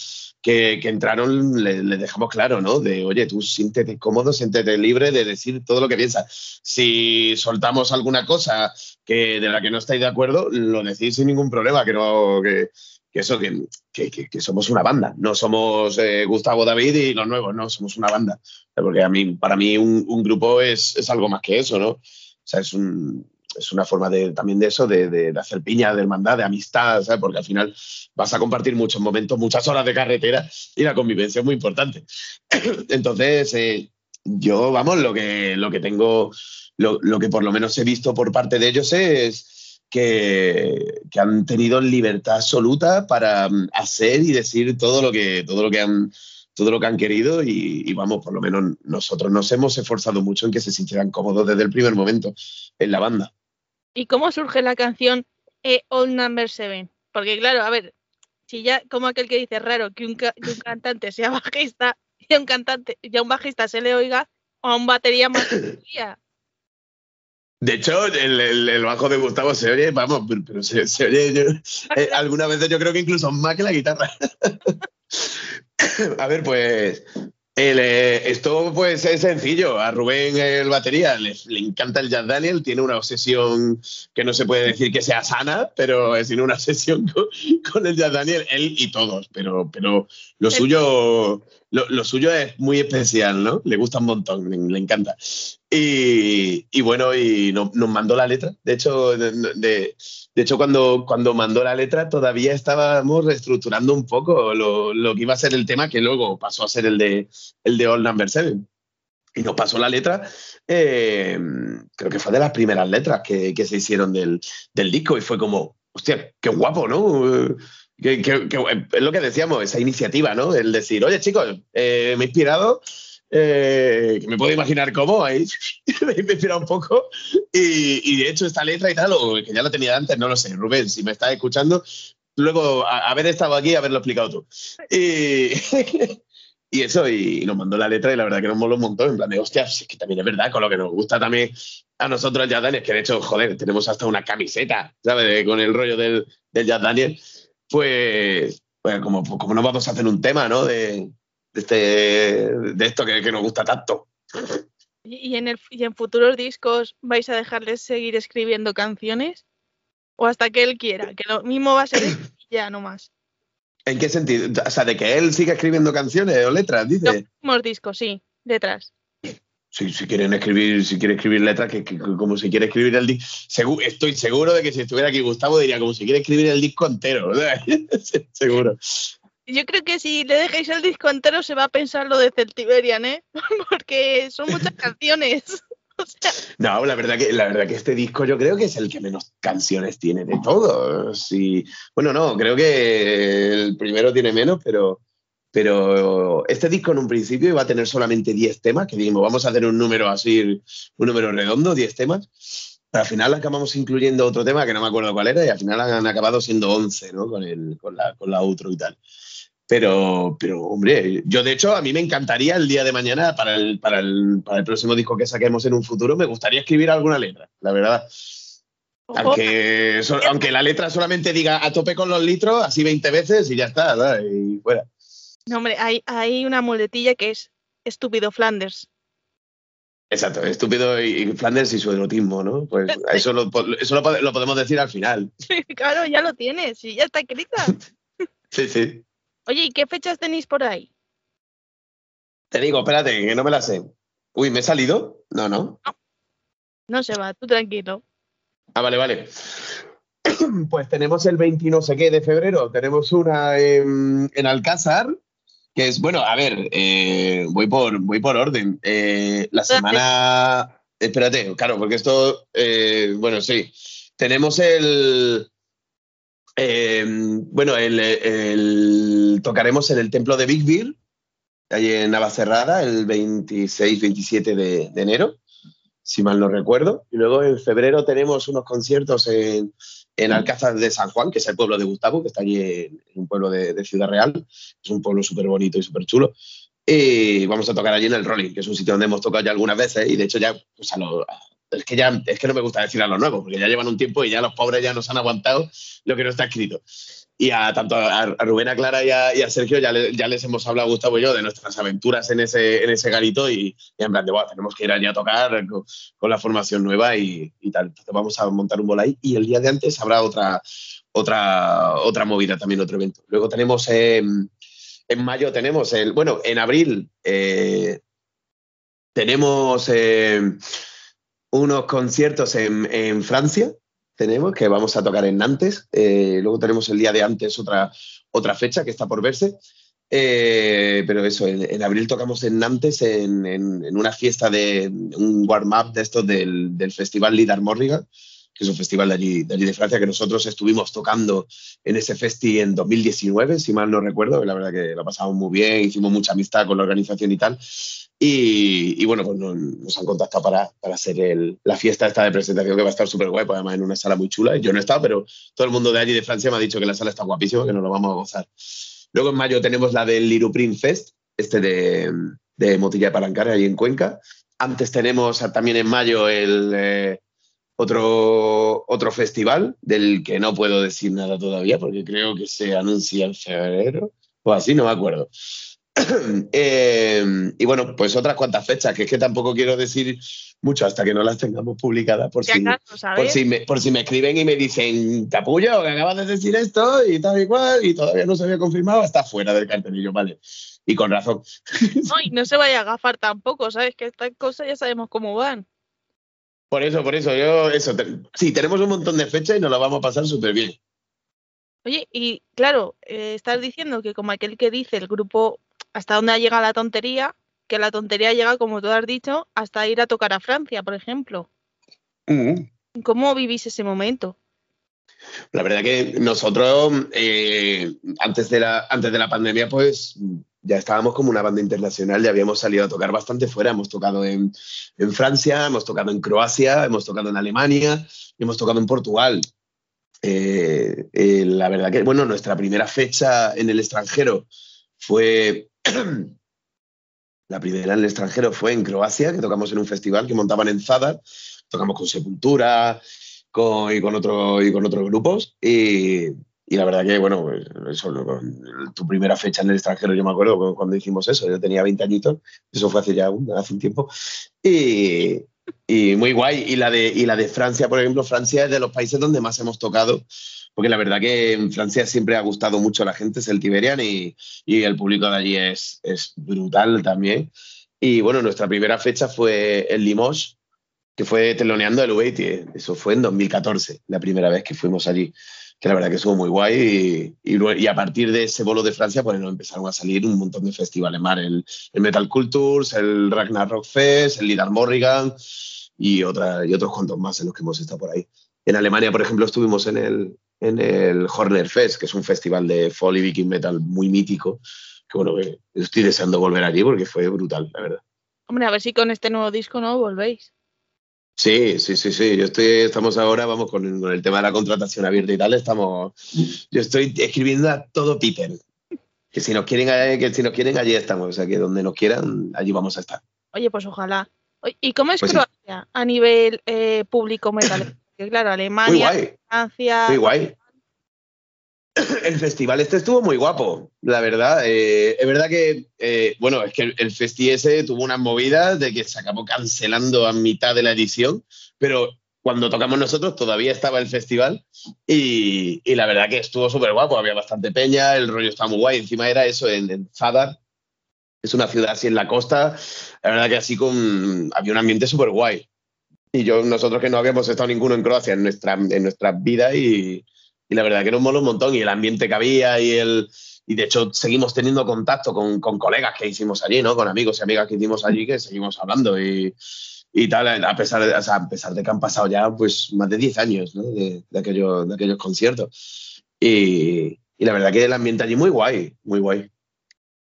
que, entraron le, dejamos claro, ¿no? De, oye, tú siéntete cómodo, siéntete libre de decir todo lo que piensas. Si soltamos alguna cosa que, de la que no estáis de acuerdo, lo decís sin ningún problema, que no... Que, que eso, que, que, somos una banda, no somos eh, Gustavo David y los nuevos, no, somos una banda. Porque a mí, para mí un, grupo es, es, algo más que eso, ¿no? O sea, es, un, es una forma de, también de eso, de, de, hacer piña, de hermandad, de amistad, ¿sabes? Porque al final vas a compartir muchos momentos, muchas horas de carretera y la convivencia es muy importante. Entonces, eh, yo, vamos, lo que, lo que tengo, lo, lo que por lo menos he visto por parte de ellos es que, han tenido libertad absoluta para mm, hacer y decir todo lo que, todo lo que han todo lo que han querido y, vamos, por lo menos nosotros nos hemos esforzado mucho en que se sintieran cómodos desde el primer momento en la banda. ¿Y cómo surge la canción All Number Seven? Porque claro, a ver, si ya, como aquel que dice raro que un, cantante sea bajista y a un cantante, ya un bajista se le oiga, o a un batería más De hecho, el, bajo de Gustavo se oye, vamos, pero se, oye eh, algunas veces yo creo que incluso más que la guitarra. a ver, pues eh, esto pues es sencillo. A Rubén el batería le, encanta el Jazz Daniel, tiene una obsesión que no se puede decir que sea sana, pero tiene una obsesión con, el Jazz Daniel, él y todos, pero, pero lo suyo lo, suyo es muy especial, ¿no? Le gusta un montón, le, encanta. Y, bueno, y nos mandó la letra. De hecho, de, hecho cuando, cuando mandó la letra todavía estábamos reestructurando un poco lo, que iba a ser el tema, que luego pasó a ser el de, el de All Number Seven. Y nos pasó la letra, eh, creo que fue de las primeras letras que, se hicieron del, del disco y fue como, hostia, qué guapo, ¿no? Que, es lo que decíamos, esa iniciativa, ¿no? El decir, oye chicos, eh, me he inspirado, eh, que me puedo imaginar cómo, ahí me he inspirado un poco, y, de hecho esta letra y tal, o que ya la tenía antes, no lo sé, Rubén, si me estás escuchando, luego haber estado aquí, haberlo explicado tú. Y, y eso, y nos mandó la letra y la verdad que nos moló un montón, en plan de, hostia, es que también es verdad, con lo que nos gusta también a nosotros Jazz Daniel, que de hecho, joder, tenemos hasta una camiseta, ¿sabes? Con el rollo del, del Jazz Daniel pues, pues como, como no vamos a hacer un tema, ¿no? De, este, de esto que, nos gusta tanto. ¿Y en, el, ¿Y en futuros discos vais a dejarles seguir escribiendo canciones? ¿O hasta que él quiera? Que lo mismo va a ser ya, no más. ¿En qué sentido? O sea, de que él siga escribiendo canciones o letras, dice. Los últimos discos, sí, letras si, quieren escribir, si quiere escribir letras, que, como si quiere escribir el disco. estoy seguro de que si estuviera aquí Gustavo diría como si quiere escribir el disco entero. seguro. Yo creo que si le dejáis el disco entero se va a pensar lo de Celtiberian, ¿eh? Porque son muchas canciones. No, la verdad que la verdad que este disco yo creo que es el que menos canciones tiene de todos. Y, bueno, no, creo que el primero tiene menos, pero pero este disco en un principio iba a tener solamente 10 temas, que dijimos, vamos a hacer un número así, un número redondo, 10 temas. Pero al final acabamos incluyendo otro tema que no me acuerdo cuál era y al final han acabado siendo 11, ¿no? Con, el, con, la, con la outro y tal. Pero, pero, hombre, yo de hecho a mí me encantaría el día de mañana para el, para el, para el próximo disco que saquemos en un futuro, me gustaría escribir alguna letra, la verdad. Aunque, aunque la letra solamente diga a tope con los litros, así 20 veces y ya está, ¿verdad? y fuera. No, hombre, hay, hay una muletilla que es estúpido Flanders. Exacto, estúpido y, Flanders y su erotismo, ¿no? Pues eso, lo, eso lo, podemos decir al final. claro, ya lo tienes y ya está escrita. sí, sí. Oye, ¿y qué fechas tenéis por ahí? Te digo, espérate, que no me la sé. Uy, ¿me he salido? No, no. No, no se va, tú tranquilo. Ah, vale, vale. Pues tenemos el 20 no sé qué de febrero, tenemos una en, en Alcázar, que es, bueno, a ver, eh, voy, por, voy por orden. Eh, la semana... Espérate, claro, porque esto, eh, bueno, sí. Tenemos el... bueno, el, tocaremos en el templo de Big Bill, allí en Navacerrada, el 26-27 de, de enero si mal no recuerdo. Y luego en febrero tenemos unos conciertos en, en Alcázar de San Juan, que es el pueblo de Gustavo, que está allí en, un pueblo de, Ciudad Real. Es un pueblo súper bonito y súper chulo. Y vamos a tocar allí en el Rolling, que es un sitio donde hemos tocado ya algunas veces y de hecho ya, pues es que ya, es que no me gusta decir a los nuevos, porque ya llevan un tiempo y ya los pobres ya nos han aguantado lo que no está escrito. Y a tanto a, Rubén, a Clara y a, Sergio ya, les hemos hablado, Gustavo y yo, de nuestras aventuras en ese, en ese garito y, en plan de, tenemos que ir allí a tocar con, la formación nueva y, tal. Entonces vamos a montar un bol ahí y el día de antes habrá otra, otra, otra movida también, otro evento. Luego tenemos en mayo, tenemos el, bueno, en abril eh, tenemos eh, unos conciertos en Francia tenemos, que vamos a tocar en Nantes. Eh, luego tenemos el día de antes otra, otra fecha que está por verse. Eh, pero eso, en, abril tocamos en Nantes en, en, una fiesta de un warm-up de estos del, del Festival Lidar Morrigan, que es un festival de allí, de allí de Francia, que nosotros estuvimos tocando en ese festi en 2019, si mal no recuerdo, la verdad que lo pasamos muy bien, hicimos mucha amistad con la organización y tal. Y, bueno, pues nos, han contactado para, para hacer la fiesta esta de presentación que va a estar súper guay, pues además en una sala muy chula. Yo no he estado, pero todo el mundo de allí de Francia me ha dicho que la sala está guapísima, que nos lo vamos a gozar. Luego en mayo tenemos la del Liruprint Fest, este de, de Motilla de Palancar, ahí en Cuenca. Antes tenemos también en mayo el eh, otro, otro festival del que no puedo decir nada todavía porque creo que se anuncia en febrero o así, no me acuerdo. Eh, y bueno, pues otras cuantas fechas, que es que tampoco quiero decir mucho hasta que no las tengamos publicadas, por, si, por, si, me, por si me escriben y me dicen, capullo, que acabas de decir esto y tal y cual, y todavía no se había confirmado, está fuera del cartelillo, vale. Y con razón. No, no se vaya a agafar tampoco, ¿sabes? Que estas cosas ya sabemos cómo van. Por eso, por eso, yo, eso, sí, tenemos un montón de fechas y nos lo vamos a pasar súper bien. Oye, y claro, eh, estás diciendo que como aquel que dice el grupo hasta dónde ha llegado la tontería, que la tontería llega, como tú has dicho, hasta ir a tocar a Francia, por ejemplo. Mm. ¿Cómo vivís ese momento? La verdad que nosotros, eh, antes, de la, antes de la pandemia, pues ya estábamos como una banda internacional, ya habíamos salido a tocar bastante fuera, hemos tocado en, Francia, hemos tocado en Croacia, hemos tocado en Alemania, hemos tocado en Portugal. Eh, eh, la verdad que, bueno, nuestra primera fecha en el extranjero fue la primera en el extranjero fue en Croacia, que tocamos en un festival que montaban en Zadar. Tocamos con Sepultura y, con y con otros grupos. Y, la verdad que, bueno, tu primera fecha en el extranjero, yo me acuerdo cuando hicimos eso, yo tenía 20 añitos, eso fue hace ya un, hace un tiempo. Y, muy guay. Y la, de, y la de Francia, por ejemplo, Francia es de los países donde más hemos tocado porque la verdad que en Francia siempre ha gustado mucho a la gente, es el Tiberian y, el público de allí es, es, brutal también. Y bueno, nuestra primera fecha fue en Limoges, que fue teloneando el UAT, eso fue en 2014, la primera vez que fuimos allí, que la verdad que estuvo muy guay y, y, a partir de ese bolo de Francia pues nos empezaron a salir un montón de festivales más, el, Metal Cultures, el Ragnarok Fest, el Lidar Morrigan y, otra, y otros cuantos más en los que hemos estado por ahí. En Alemania, por ejemplo, estuvimos en el, en el Horner Fest, que es un festival de folk y viking metal muy mítico, que bueno, estoy deseando volver allí porque fue brutal, la verdad. Hombre, a ver si con este nuevo disco no volvéis. Sí, sí, sí, sí. Yo estoy, estamos ahora, vamos, con, el tema de la contratación abierta y tal, estamos. Yo estoy escribiendo a todo Peter. Que si nos quieren, eh, que si nos quieren, allí estamos. O sea, que donde nos quieran, allí vamos a estar. Oye, pues ojalá. ¿Y cómo es pues Croacia a nivel eh, público metal? Que claro, Alemania, Francia. Muy guay. El festival este estuvo muy guapo, la verdad. Eh, es verdad que, eh, bueno, es que el, festi ese tuvo unas movidas de que se acabó cancelando a mitad de la edición, pero cuando tocamos nosotros todavía estaba el festival y, la verdad que estuvo súper guapo, había bastante peña, el rollo estaba muy guay, encima era eso en, en Zadar, es una ciudad así en la costa, la verdad que así con, había un ambiente súper guay. Y yo, nosotros que no habíamos estado ninguno en Croacia en nuestra, en nuestra vida y, y la verdad que nos mola un montón y el ambiente que había y el... Y de hecho seguimos teniendo contacto con, con colegas que hicimos allí, ¿no? Con amigos y amigas que hicimos allí que seguimos hablando y, y tal, a pesar, de, o sea, a pesar de que han pasado ya pues más de 10 años ¿no? de, de, aquello, de aquellos conciertos. Y, y, la verdad que el ambiente allí muy guay, muy guay.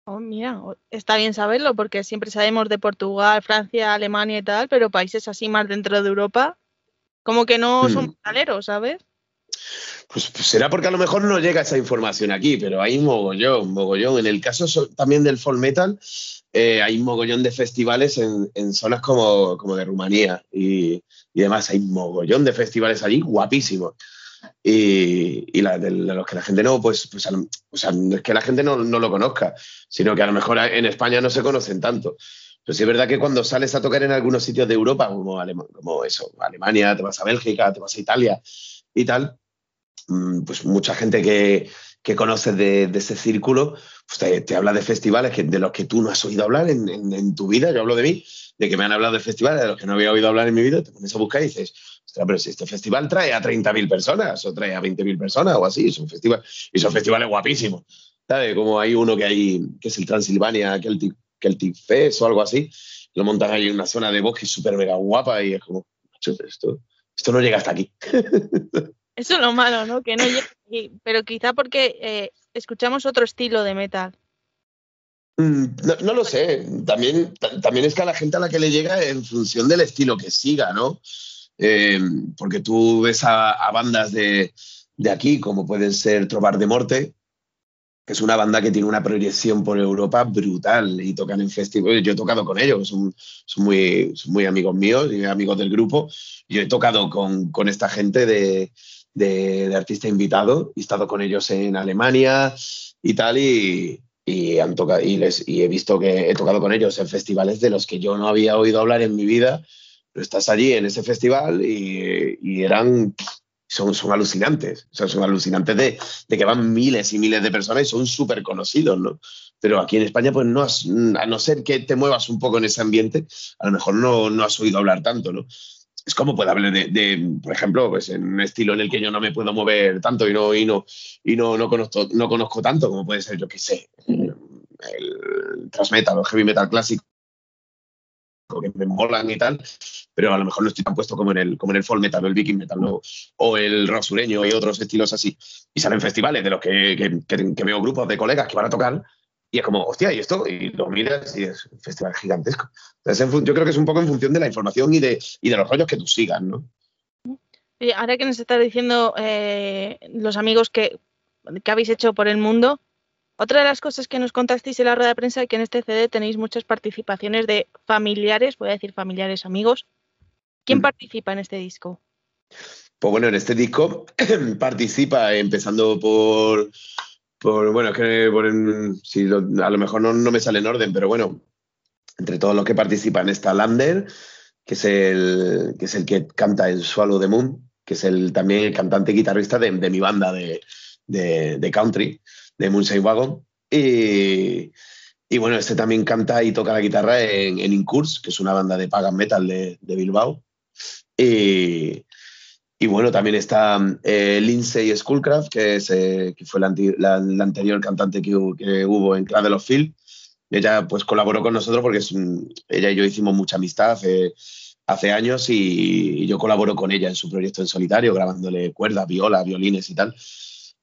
Oh, mira, está bien saberlo porque siempre sabemos de Portugal, Francia, Alemania y tal, pero países así más dentro de Europa, como que no son hmm. metaleros, ¿sabes? Pues, pues, será porque a lo mejor no llega esa información aquí, pero hay mogollón, mogollón. En el caso también del folk metal, eh, hay mogollón de festivales en, en zonas como, como, de Rumanía y, y, demás. Hay mogollón de festivales allí guapísimos y, la, de, los que la gente no, pues, pues o sea, no es que la gente no, no, lo conozca, sino que a lo mejor en España no se conocen tanto. Pero sí es verdad que cuando sales a tocar en algunos sitios de Europa, como, como eso, Alemania, te vas a Bélgica, te vas a Italia y tal, mm, pues mucha gente que, que conoces de, de, ese círculo, pues te, habla de festivales que, de los que tú no has oído hablar en, en, en, tu vida. Yo hablo de mí, de que me han hablado de festivales de los que no había oído hablar en mi vida, te pones a buscar y dices, pero si este festival trae a 30.000 personas o trae a 20.000 personas o así, es un festival, y son festivales guapísimos. ¿Sabes? Como hay uno que hay, que es el Transilvania Celtic, Celtic Fest o algo así, lo montan ahí en una zona de bosque súper mega guapa y es como, esto, esto no llega hasta aquí. Eso es lo malo, ¿no? Que no llega aquí, pero quizá porque eh, escuchamos otro estilo de metal. Mm, no, lo sé. También, también es que a la gente a la que le llega en función del estilo que siga, ¿no? Eh, porque tú ves a, bandas de, aquí, como pueden ser Trobar de Morte, que es una banda que tiene una proyección por Europa brutal y tocan en festivales. Yo he tocado con ellos, son, muy, muy amigos míos y amigos del grupo. Yo he tocado con, esta gente de, de, artista invitado he estado con ellos en Alemania y tal. Y, y, han tocado, y, les, y he visto que he tocado con ellos en festivales de los que yo no había oído hablar en mi vida, estás allí en ese festival y, y eran, son, son alucinantes, o sea, son alucinantes de, de, que van miles y miles de personas y son súper conocidos, ¿no? Pero aquí en España, pues no has, a no ser que te muevas un poco en ese ambiente, a lo mejor no, no has oído hablar tanto, ¿no? es como puede hablar de, por ejemplo, pues en un estilo en el que yo no me puedo mover tanto y no, y no, y no, no, conozco, no conozco tanto, como puede ser, yo qué sé, el thrash metal o heavy metal clásico que me molan y tal, pero a lo mejor no estoy tan puesto como en el, como en el folk metal o el viking metal o el rock sureño y otros estilos así. Y salen festivales de los que, que, que, veo grupos de colegas que van a tocar y es como, hostia, ¿y esto? Y lo miras y es un festival gigantesco. Entonces, yo creo que es un poco en función de la información y de, y de los rollos que tú sigas, ¿no? Ahora que nos está diciendo eh, los amigos que, que, habéis hecho por el mundo, otra de las cosas que nos contasteis en la rueda de prensa es que en este CD tenéis muchas participaciones de familiares, voy a decir familiares, amigos. ¿Quién mm. participa en este disco? Pues bueno, en este disco participa empezando por bueno, es que si a lo mejor no, me sale en orden, pero bueno, entre todos los que participan está Lander, que es el que, es el que canta en Swallow the Moon, que es el, también el cantante guitarrista de, mi banda de, de, country, de Moonshine Wagon. Y, y, bueno, este también canta y toca la guitarra en, en Incurs, que es una banda de pagan metal de, de Bilbao. Y, y bueno, también está eh, Lindsay Schoolcraft, que, es, eh, que fue la, anterior cantante que, que, hubo en Clan of Field. Ella pues colaboró con nosotros porque es ella y yo hicimos mucha amistad hace, hace años y, yo colaboro con ella en su proyecto en solitario, grabándole cuerdas, viola, violines y tal.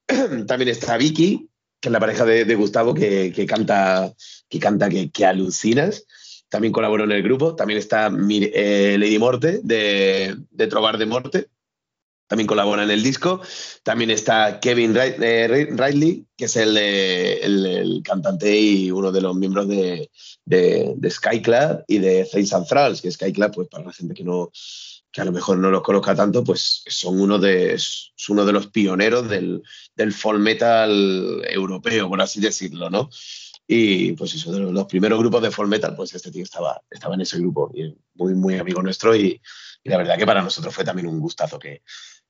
también está Vicky, que es la pareja de, Gustavo, que, que, canta, que, canta que, que alucinas también colaboró en el grupo. También está eh, Lady Morte, de, de Trobar de Morte, también colabora en el disco. También está Kevin eh, Riley, que es el, cantante y uno de los miembros de, de, de Skyclad y de Things and Thralls, que Skyclad, pues para la gente que no que a lo mejor no los conozca tanto, pues son uno de, uno de los pioneros del, del folk metal europeo, por así decirlo, ¿no? Y pues eso, de los primeros grupos de folk metal, pues este tío estaba, estaba en ese grupo y muy, muy amigo nuestro y, la verdad que para nosotros fue también un gustazo que,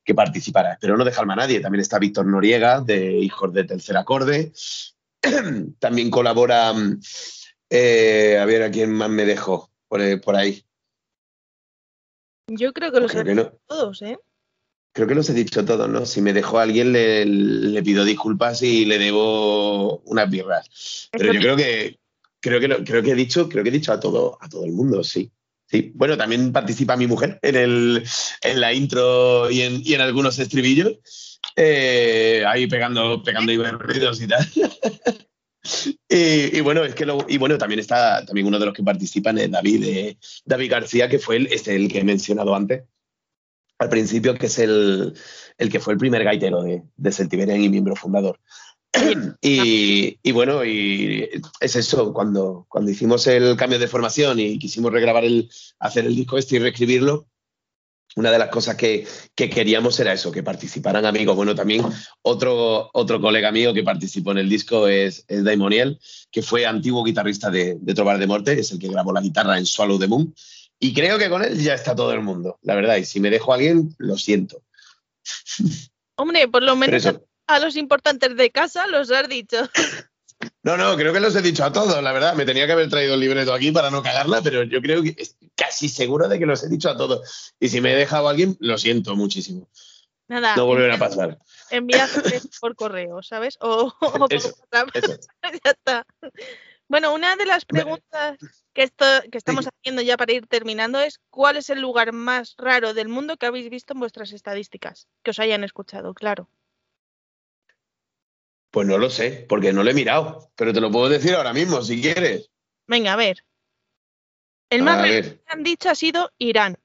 que participara. Pero no dejarme a nadie. También está Víctor Noriega, de Hijos de Tercer Acorde. También colabora, eh, a ver a quién más me dejó por, eh, ahí. Yo creo que los he dicho todos, ¿eh? Creo que los he dicho todos, ¿no? Si me dejó alguien, le, pido disculpas y le debo unas birras. Pero yo creo que creo que creo que he dicho, creo que he dicho a todo, a todo el mundo, sí. Sí, bueno, también participa mi mujer en, el, en la intro y en, y en algunos estribillos, eh, ahí pegando, pegando y y tal. y, bueno, es que y bueno, también está también uno de los que participan es David, eh, David García, que fue el, este, el que he mencionado antes al principio, que es el, el que fue el primer gaitero de, de y miembro fundador. Y, bueno, y es eso, cuando, cuando hicimos el cambio de formación y quisimos regrabar el, hacer el disco este y reescribirlo, una de las cosas que, queríamos era eso, que participaran amigos. Bueno, también otro, otro colega mío que participó en el disco es, es Daimoniel, que fue antiguo guitarrista de, de Trobar de Morte, es el que grabó la guitarra en Swallow the Moon. Y creo que con él ya está todo el mundo, la verdad. Y si me dejo a alguien, lo siento. Hombre, por lo menos a los importantes de casa los has dicho. No, no, creo que los he dicho a todos, la verdad. Me tenía que haber traído el libreto aquí para no cagarla, pero yo creo que casi seguro de que los he dicho a todos. Y si me he dejado a alguien, lo siento muchísimo. Nada. No volverá a pasar. Envíate por correo, ¿sabes? O, por WhatsApp. ya está. Bueno, una de las preguntas que, esto, que estamos haciendo ya para ir terminando es ¿cuál es el lugar más raro del mundo que habéis visto en vuestras estadísticas? Que os hayan escuchado, claro. Pues no lo sé, porque no lo he mirado, pero te lo puedo decir ahora mismo, si quieres. Venga, a ver. El más que han dicho ha sido Irán.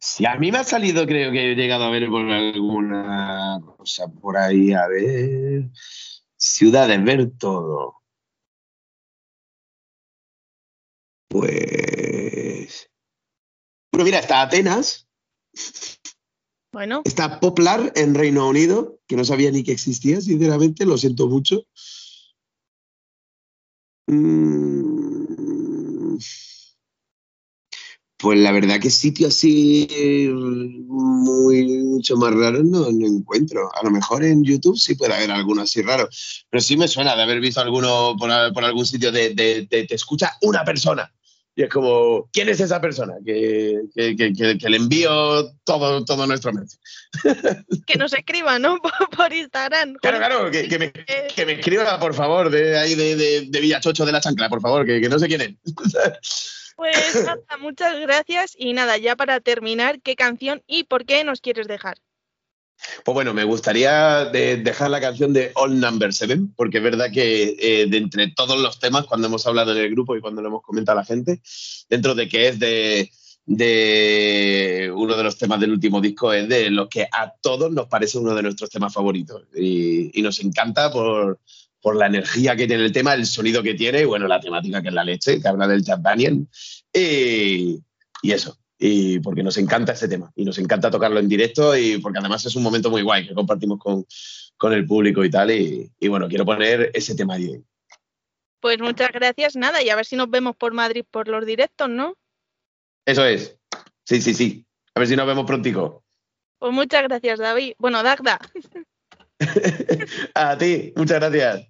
Si a mí me ha salido, creo que he llegado a ver por alguna cosa por ahí, a ver. Ciudades, ver todo. Pues. Bueno, mira, está Atenas. Bueno. Está Poplar en Reino Unido, que no sabía ni que existía, sinceramente, lo siento mucho. Mm. Pues la verdad que sitio así muy mucho más raro no, encuentro. A lo mejor en YouTube sí puede haber alguno así raro, pero sí me suena de haber visto alguno por, algún sitio de, te escucha una persona. Y es como, ¿quién es esa persona? Que, le envío todo, todo nuestro mes. Que nos escriba, ¿no? Por, Instagram. Claro, claro, que, me, escriba, por favor, de ahí de, de, de Villachocho de la Chancla, por favor, que, no sé quién es. Pues nada, muchas gracias. Y nada, ya para terminar, ¿qué canción y por qué nos quieres dejar? Pues bueno, me gustaría dejar la canción de All Number Seven, porque es verdad que eh, de entre todos los temas, cuando hemos hablado en el grupo y cuando lo hemos comentado a la gente, dentro de que es de, uno de los temas del último disco, es de los que a todos nos parece uno de nuestros temas favoritos. Y, nos encanta por, la energía que tiene el tema, el sonido que tiene y bueno, la temática que es la leche, que habla del Chad Daniel. y eso y porque nos encanta ese tema y nos encanta tocarlo en directo y porque además es un momento muy guay que compartimos con, el público y tal y, bueno, quiero poner ese tema ahí. Pues muchas gracias, nada, y a ver si nos vemos por Madrid por los directos, ¿no? Eso es, sí, sí, sí, a ver si nos vemos prontico. Pues muchas gracias, David. Bueno, Dagda. a ti, muchas gracias.